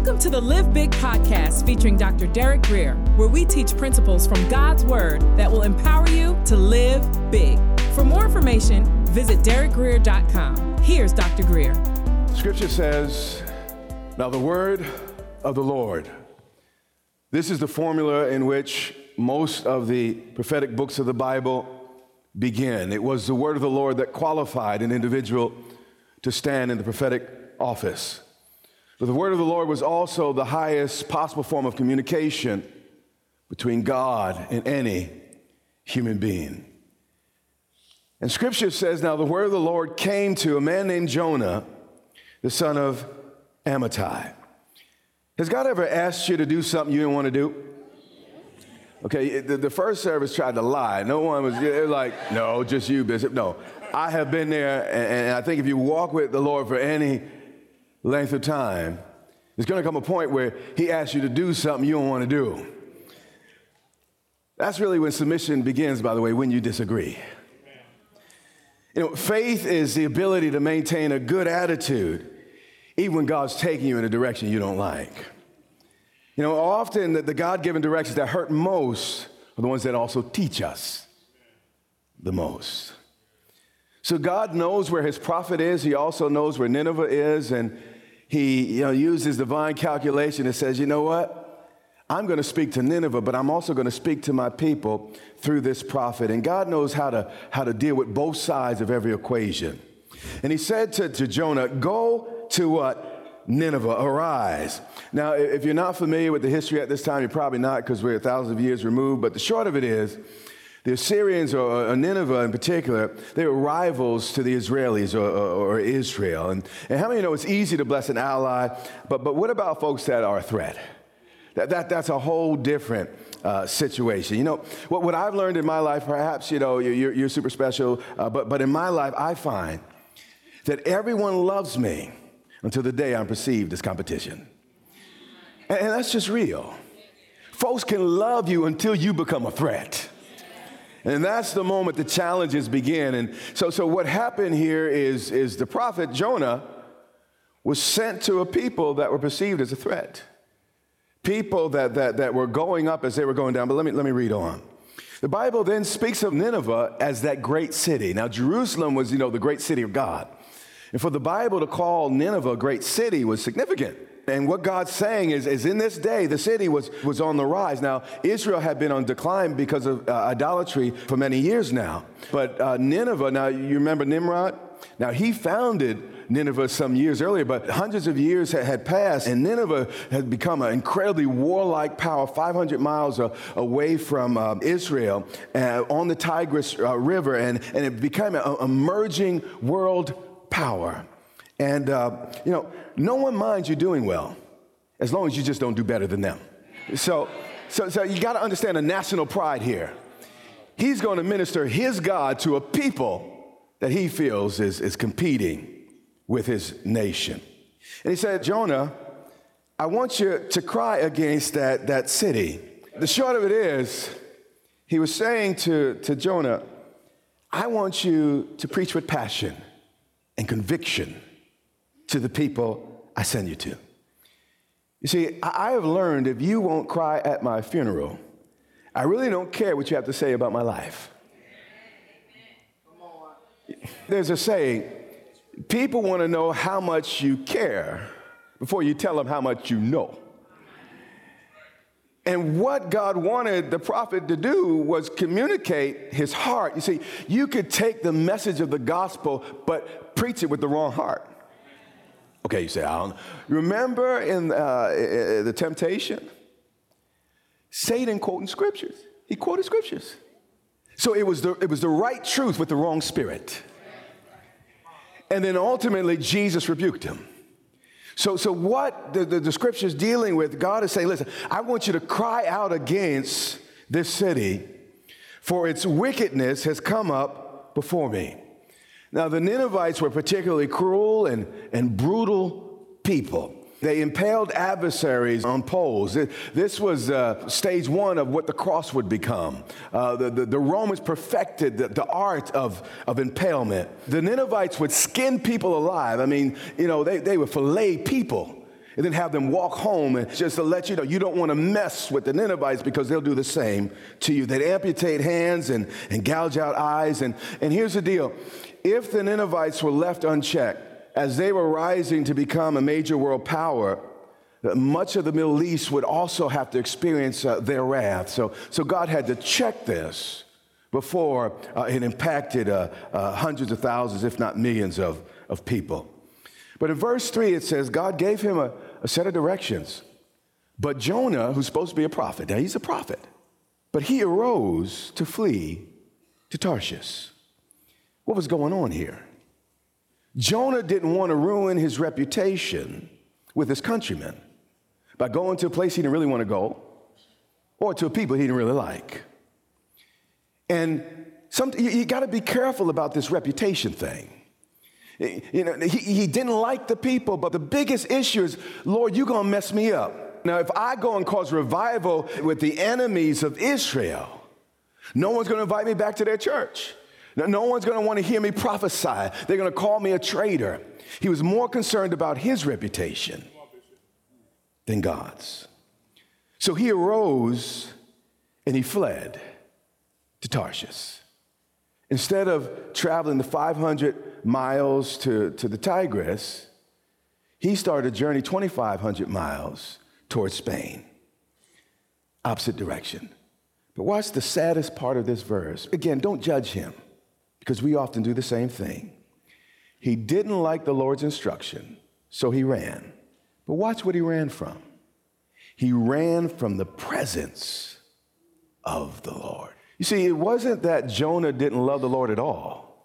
Welcome to the Live Big podcast featuring Dr. Derek Grier, where we teach principles from God's Word that will empower you to live big. For more information, visit derekgrier.com. Here's Dr. Grier. Scripture says, Now the word of the Lord. This is the formula in which most of the prophetic books of the Bible begin. It was the word of the Lord that qualified an individual to stand in the prophetic office. But the word of the Lord was also the highest possible form of communication between God and any human being. And scripture says, Now the word of the Lord came to a man named Jonah, the son of Amittai. Has God ever asked you to do something you didn't want to do? Okay, the, first service tried to lie. No one was like, no, just you, Bishop. No, I have been there, and I think if you walk with the Lord for any length of time, there's going to come a point where He asks you to do something you don't want to do. That's really when submission begins, by the way, when you disagree. You know, faith is the ability to maintain a good attitude even when God's taking you in a direction you don't like. You know, often the, the God given directions that hurt most are the ones that also teach us the most. So God knows where his prophet is. He also knows where Nineveh is. And he you know, uses divine calculation and says, you know what? I'm going to speak to Nineveh, but I'm also going to speak to my people through this prophet. And God knows how to, how to deal with both sides of every equation. And he said to, to Jonah, Go to what? Nineveh, arise. Now, if you're not familiar with the history at this time, you're probably not because we're thousands of years removed. But the short of it is, the Assyrians, or, Nineveh in particular, they were rivals to the Israelis or, or, or Israel. And, and how many know it's easy to bless an ally, but, but what about folks that are a threat? That, that, that's a whole different uh, situation. You know, what, what I've learned in my life, perhaps, you know, you're, you're super special, uh, but, but in my life, I find that everyone loves me until the day I'm perceived as competition. And, and that's just real. Folks can love you until you become a threat. And that's the moment the challenges begin. And so, so what happened here is, is the prophet Jonah was sent to a people that were perceived as a threat. People that, that, that were going up as they were going down. But let me, let me read on. The Bible then speaks of Nineveh as that great city. Now, Jerusalem was, you know, the great city of God. And for the Bible to call Nineveh a great city was significant. And what God's saying is, is in this day, the city was, was on the rise. Now, Israel had been on decline because of uh, idolatry for many years now. But uh, Nineveh, now you remember Nimrod? Now, he founded Nineveh some years earlier, but hundreds of years had passed, and Nineveh had become an incredibly warlike power 500 miles uh, away from uh, Israel uh, on the Tigris uh, River, and, and it became an emerging world power. And, uh, you know, no one minds you doing well as long as you just don't do better than them. So, so, so you got to understand a national pride here. He's going to minister his God to a people that he feels is, is competing with his nation. And he said, Jonah, I want you to cry against that, that city. The short of it is, he was saying to, to Jonah, I want you to preach with passion and conviction to the people I send you to. You see, I have learned if you won't cry at my funeral, I really don't care what you have to say about my life. There's a saying people want to know how much you care before you tell them how much you know. And what God wanted the prophet to do was communicate his heart. You see, you could take the message of the gospel, but preach it with the wrong heart. Okay, you say, I don't Remember in uh, the temptation? Satan quoting scriptures. He quoted scriptures. So it was, the, it was the right truth with the wrong spirit. And then ultimately, Jesus rebuked him. So, so what the, the, the scripture is dealing with, God is saying, listen, I want you to cry out against this city, for its wickedness has come up before me. Now, the Ninevites were particularly cruel and, and brutal people. They impaled adversaries on poles. This was uh, stage one of what the cross would become. Uh, the, the, the, Romans perfected the, the, art of, of impalement. The Ninevites would skin people alive. I mean, you know, they, they would fillet people. And then have them walk home and just to let you know you don't want to mess with the Ninevites because they'll do the same to you. They'd amputate hands and, and gouge out eyes. And, and here's the deal if the Ninevites were left unchecked, as they were rising to become a major world power, much of the Middle East would also have to experience uh, their wrath. So, so God had to check this before uh, it impacted uh, uh hundreds of thousands, if not millions, of, of people. But in verse 3, it says God gave him a, a set of directions. But Jonah, who's supposed to be a prophet, now he's a prophet, but he arose to flee to Tarshish. What was going on here? Jonah didn't want to ruin his reputation with his countrymen by going to a place he didn't really want to go or to a people he didn't really like. And some, you, you got to be careful about this reputation thing. You know, he, he didn't like the people, but the biggest issue is, Lord, you're going to mess me up. Now, if I go and cause revival with the enemies of Israel, no one's going to invite me back to their church. No one's going to want to hear me prophesy. They're going to call me a traitor. He was more concerned about his reputation than God's. So he arose and he fled to Tarshish. Instead of traveling the 500 miles to, to the Tigris, he started a journey 2,500 miles towards Spain, opposite direction. But watch the saddest part of this verse. Again, don't judge him because we often do the same thing. He didn't like the Lord's instruction, so he ran. But watch what he ran from. He ran from the presence of the Lord. You see, it wasn't that Jonah didn't love the Lord at all.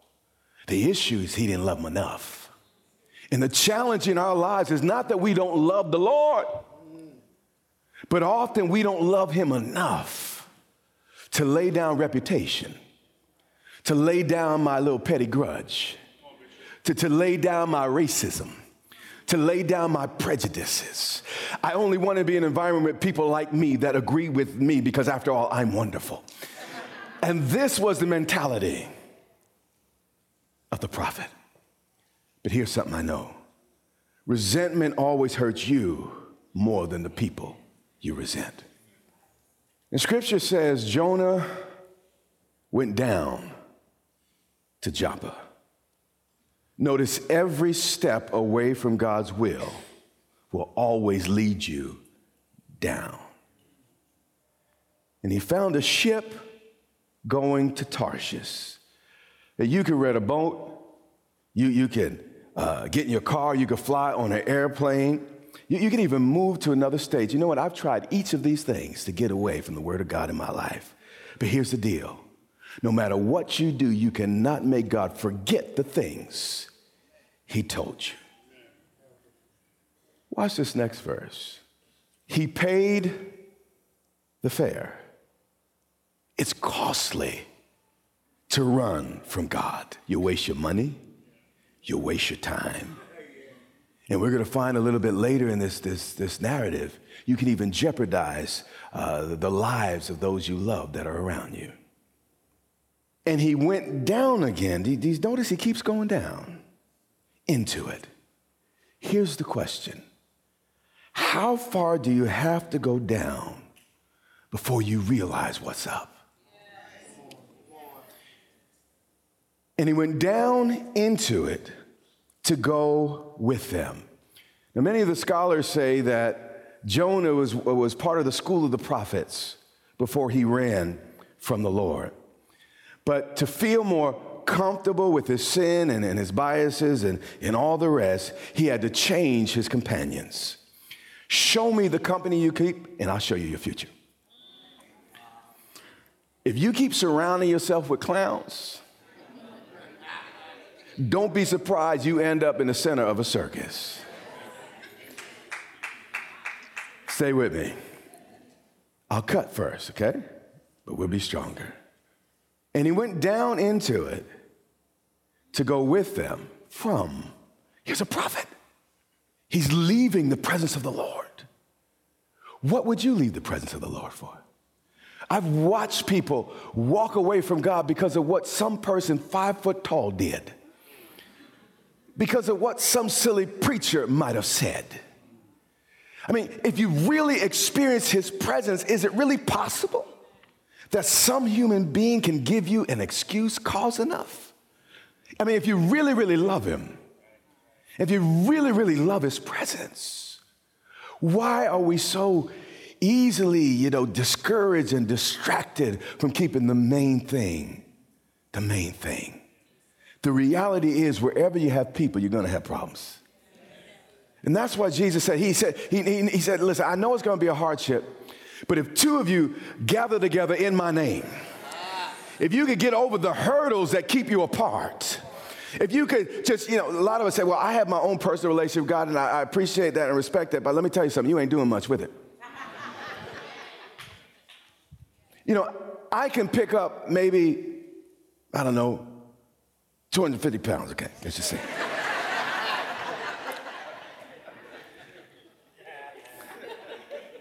The issue is he didn't love him enough. And the challenge in our lives is not that we don't love the Lord, but often we don't love him enough to lay down reputation, to lay down my little petty grudge, to, to lay down my racism to lay down my prejudices. I only want to be in an environment with people like me that agree with me because, after all, I'm wonderful. And this was the mentality of the prophet. But here's something I know resentment always hurts you more than the people you resent. And scripture says Jonah went down to Joppa. Notice every step away from God's will will always lead you down. And he found a ship going to Tarshish. You can rent a boat, you, you can uh, get in your car, you can fly on an airplane, you, you can even move to another state. You know what? I've tried each of these things to get away from the Word of God in my life. But here's the deal no matter what you do, you cannot make God forget the things He told you. Watch this next verse. He paid the fare. It's costly to run from God. You waste your money, you waste your time. And we're going to find a little bit later in this, this, this narrative, you can even jeopardize uh, the lives of those you love that are around you. And he went down again. Do you Notice he keeps going down into it. Here's the question How far do you have to go down before you realize what's up? And he went down into it to go with them. Now, many of the scholars say that Jonah was, was part of the school of the prophets before he ran from the Lord. But to feel more comfortable with his sin and, and his biases and, and all the rest, he had to change his companions. Show me the company you keep, and I'll show you your future. If you keep surrounding yourself with clowns, don't be surprised you end up in the center of a circus. Stay with me. I'll cut first, okay? But we'll be stronger. And he went down into it to go with them from, here's a prophet. He's leaving the presence of the Lord. What would you leave the presence of the Lord for? I've watched people walk away from God because of what some person five foot tall did because of what some silly preacher might have said. I mean, if you really experience his presence, is it really possible that some human being can give you an excuse cause enough? I mean, if you really, really love him, if you really, really love his presence, why are we so easily, you know, discouraged and distracted from keeping the main thing the main thing? The reality is, wherever you have people, you're going to have problems. And that's why Jesus said, He said, He, he, he said, listen, I know it's going to be a hardship, but if two of you gather together in my name, if you could get over the hurdles that keep you apart, if you could just, you know, a lot of us say, well, I have my own personal relationship with God and I, I appreciate that and respect that, but let me tell you something, you ain't doing much with it. you know, I can pick up maybe, I don't know, 250 pounds, okay, let's just say.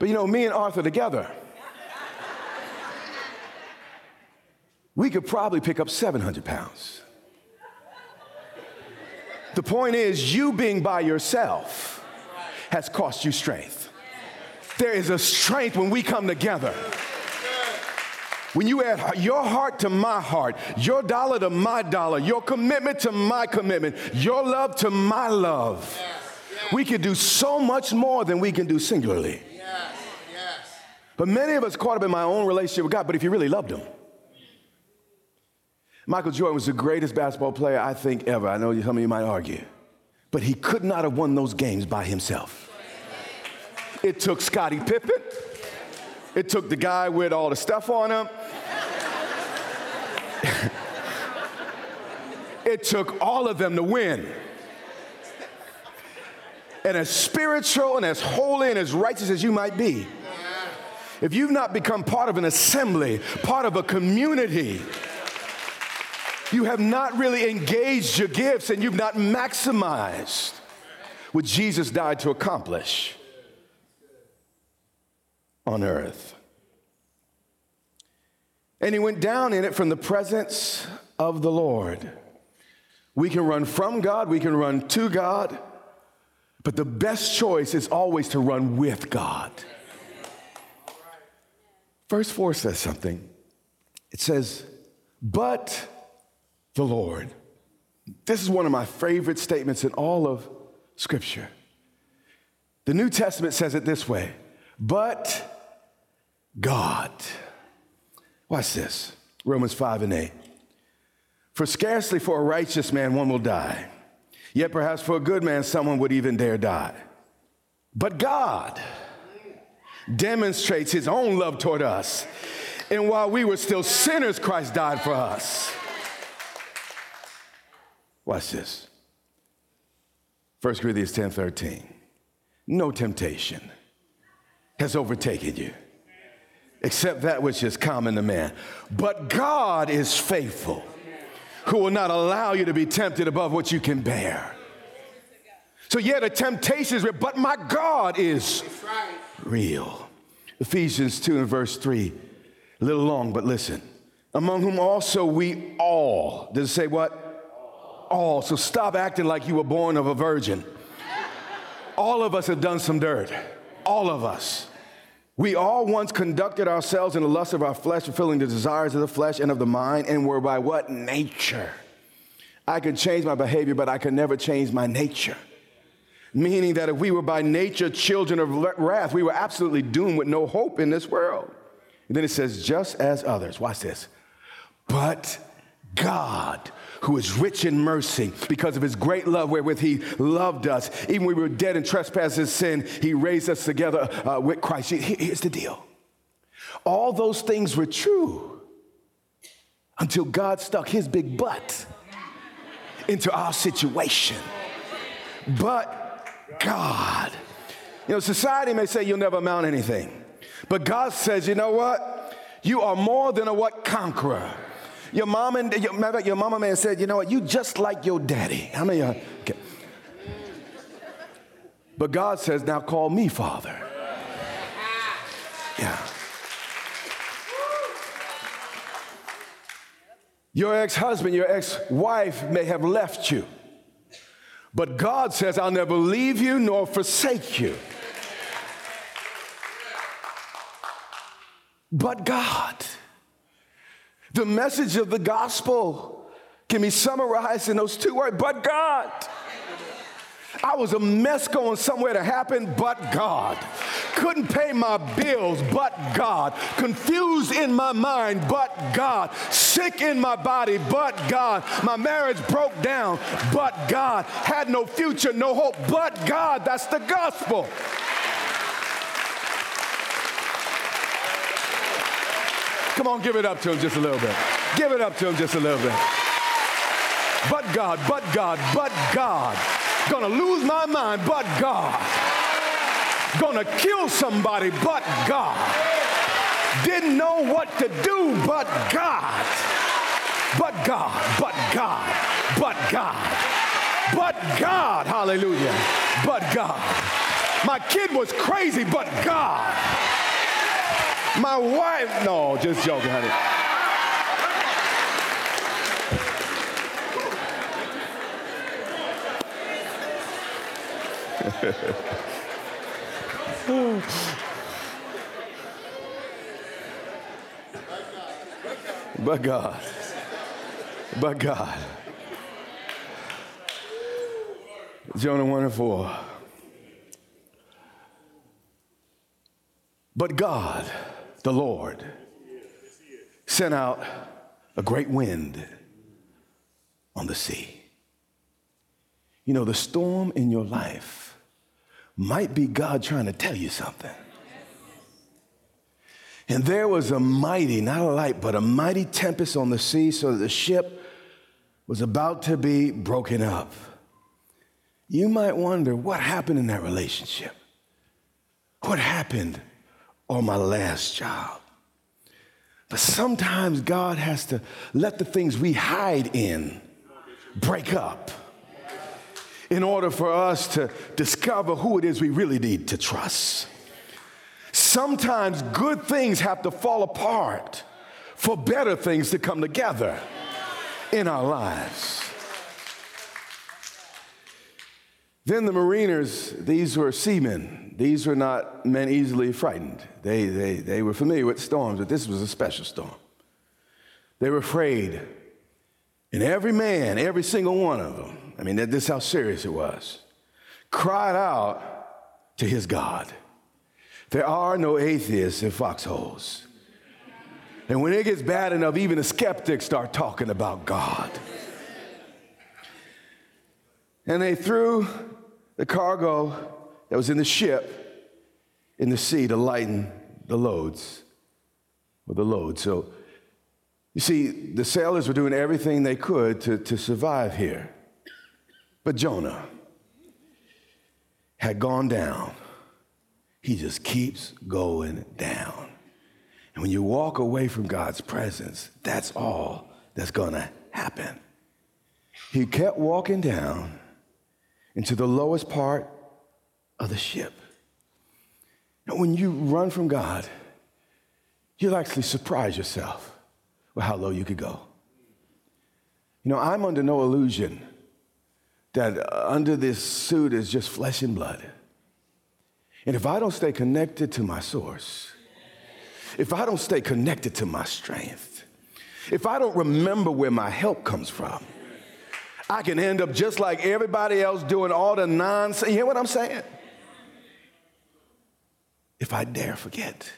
but you know, me and Arthur together, we could probably pick up 700 pounds. The point is, you being by yourself has cost you strength. There is a strength when we come together. When you add your heart to my heart, your dollar to my dollar, your commitment to my commitment, your love to my love, we can do so much more than we can do singularly. But many of us caught up in my own relationship with God, but if you really loved Him, Michael Jordan was the greatest basketball player I think ever. I know some of you might argue. But he could not have won those games by himself. It took Scottie Pippen. It took the guy with all the stuff on him. it took all of them to win. And as spiritual and as holy and as righteous as you might be, if you've not become part of an assembly, part of a community, you have not really engaged your gifts and you've not maximized what Jesus died to accomplish on earth. And he went down in it from the presence of the Lord. We can run from God, we can run to God, but the best choice is always to run with God. Verse 4 says something. It says, But the Lord. This is one of my favorite statements in all of Scripture. The New Testament says it this way but God. Watch this Romans 5 and 8. For scarcely for a righteous man one will die, yet perhaps for a good man someone would even dare die. But God demonstrates his own love toward us. And while we were still sinners, Christ died for us. Watch this. 1 Corinthians 10 13. No temptation has overtaken you except that which is common to man. But God is faithful, who will not allow you to be tempted above what you can bear. So, yeah, the temptation is real, but my God is real. Ephesians 2 and verse 3, a little long, but listen. Among whom also we all, does it say what? all. So stop acting like you were born of a virgin. All of us have done some dirt. All of us. We all once conducted ourselves in the lust of our flesh, fulfilling the desires of the flesh and of the mind, and were by what? Nature. I could change my behavior, but I could never change my nature. Meaning that if we were by nature children of wrath, we were absolutely doomed with no hope in this world. And then it says, just as others. Watch this. But God, who is rich in mercy because of his great love wherewith he loved us. Even when we were dead in trespasses and sin, he raised us together uh, with Christ. Here's the deal. All those things were true until God stuck his big butt into our situation. But God, you know, society may say you'll never amount anything, but God says, you know what? You are more than a what conqueror. Your mom and your, matter your mama man said, you know what, you just like your daddy. How many okay. But God says, now call me father. Yeah. Your ex husband, your ex wife may have left you, but God says, I'll never leave you nor forsake you. But God. The message of the gospel can be summarized in those two words, but God. I was a mess going somewhere to happen, but God. Couldn't pay my bills, but God. Confused in my mind, but God. Sick in my body, but God. My marriage broke down, but God. Had no future, no hope, but God. That's the gospel. Come on, give it up to him just a little bit. Give it up to him just a little bit. But God, but God, but God. Gonna lose my mind, but God. Gonna kill somebody, but God. Didn't know what to do, but God. But God, but God, but God. But God, hallelujah. But God. My kid was crazy, but God. My wife, no, just joking, honey. but God. But God. Jonah 1 and 4. But God, the Lord, sent out a great wind on the sea. You know, the storm in your life might be God trying to tell you something. And there was a mighty, not a light, but a mighty tempest on the sea, so that the ship was about to be broken up. You might wonder what happened in that relationship? What happened on my last job? But sometimes God has to let the things we hide in break up in order for us to discover who it is we really need to trust. Sometimes good things have to fall apart for better things to come together in our lives. Then the mariners, these were seamen. These were not men easily frightened. They, they, they were familiar with storms, but this was a special storm. They were afraid. And every man, every single one of them, I mean, this is how serious it was, cried out to his God. There are no atheists in foxholes. And when it gets bad enough, even the skeptics start talking about God. And they threw the cargo that was in the ship in the sea to lighten the loads, or the load. So, you see, the sailors were doing everything they could to, to survive here. But Jonah had gone down. He just keeps going down. And when you walk away from God's presence, that's all that's gonna happen. He kept walking down into the lowest part of the ship. And when you run from God, you'll actually surprise yourself with how low you could go. You know, I'm under no illusion that uh, under this suit is just flesh and blood. And if I don't stay connected to my source, if I don't stay connected to my strength, if I don't remember where my help comes from, I can end up just like everybody else doing all the nonsense. You hear what I'm saying? If I dare forget.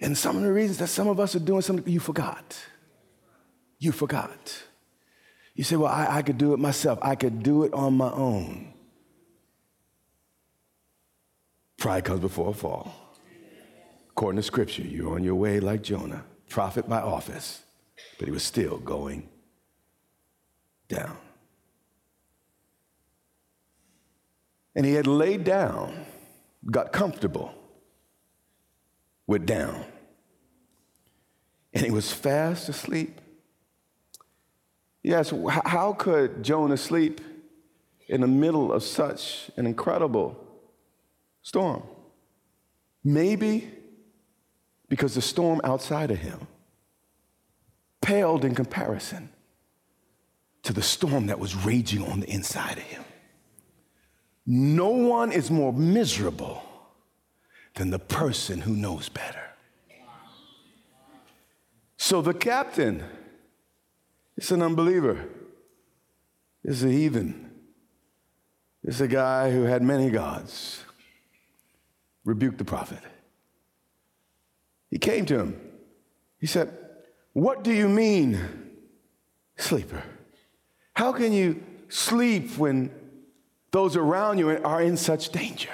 And some of the reasons that some of us are doing something, you forgot. You forgot. You say, well, I, I could do it myself. I could do it on my own. Pride comes before a fall. According to scripture, you're on your way like Jonah, prophet by office, but he was still going down. And he had laid down, got comfortable, went down. And he was fast asleep. Yes, how could Jonah sleep in the middle of such an incredible storm? Maybe because the storm outside of him paled in comparison to the storm that was raging on the inside of him. No one is more miserable than the person who knows better. So the captain is an unbeliever, is a heathen, is a guy who had many gods. Rebuked the prophet. He came to him. He said, What do you mean, sleeper? How can you sleep when those around you are in such danger?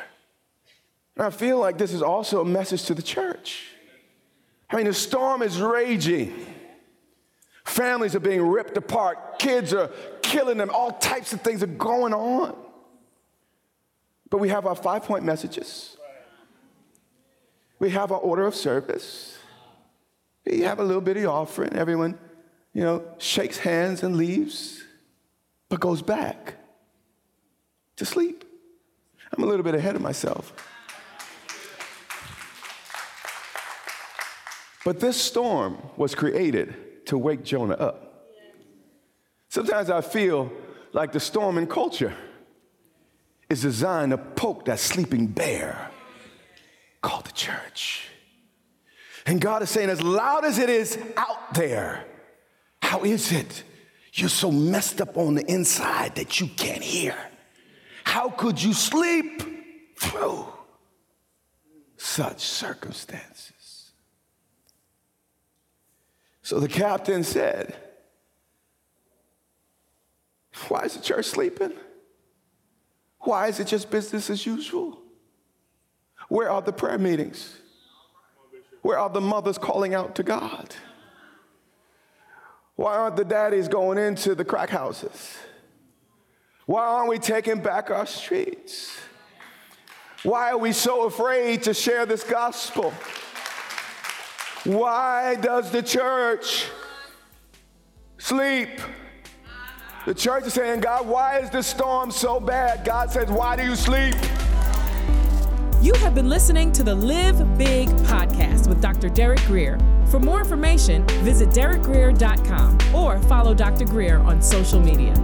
And I feel like this is also a message to the church. I mean, the storm is raging. Families are being ripped apart. Kids are killing them. All types of things are going on. But we have our five point messages. We have our order of service. We have a little bitty offering. Everyone, you know, shakes hands and leaves, but goes back to sleep. I'm a little bit ahead of myself. But this storm was created to wake Jonah up. Sometimes I feel like the storm in culture is designed to poke that sleeping bear called the church. And God is saying, as loud as it is out there, how is it you're so messed up on the inside that you can't hear? How could you sleep through such circumstances? So the captain said, Why is the church sleeping? Why is it just business as usual? Where are the prayer meetings? Where are the mothers calling out to God? Why aren't the daddies going into the crack houses? Why aren't we taking back our streets? Why are we so afraid to share this gospel? Why does the church sleep? The church is saying, God, why is this storm so bad? God says, Why do you sleep? You have been listening to the Live Big podcast with Dr. Derek Grier. For more information, visit derekgrier.com or follow Dr. Grier on social media.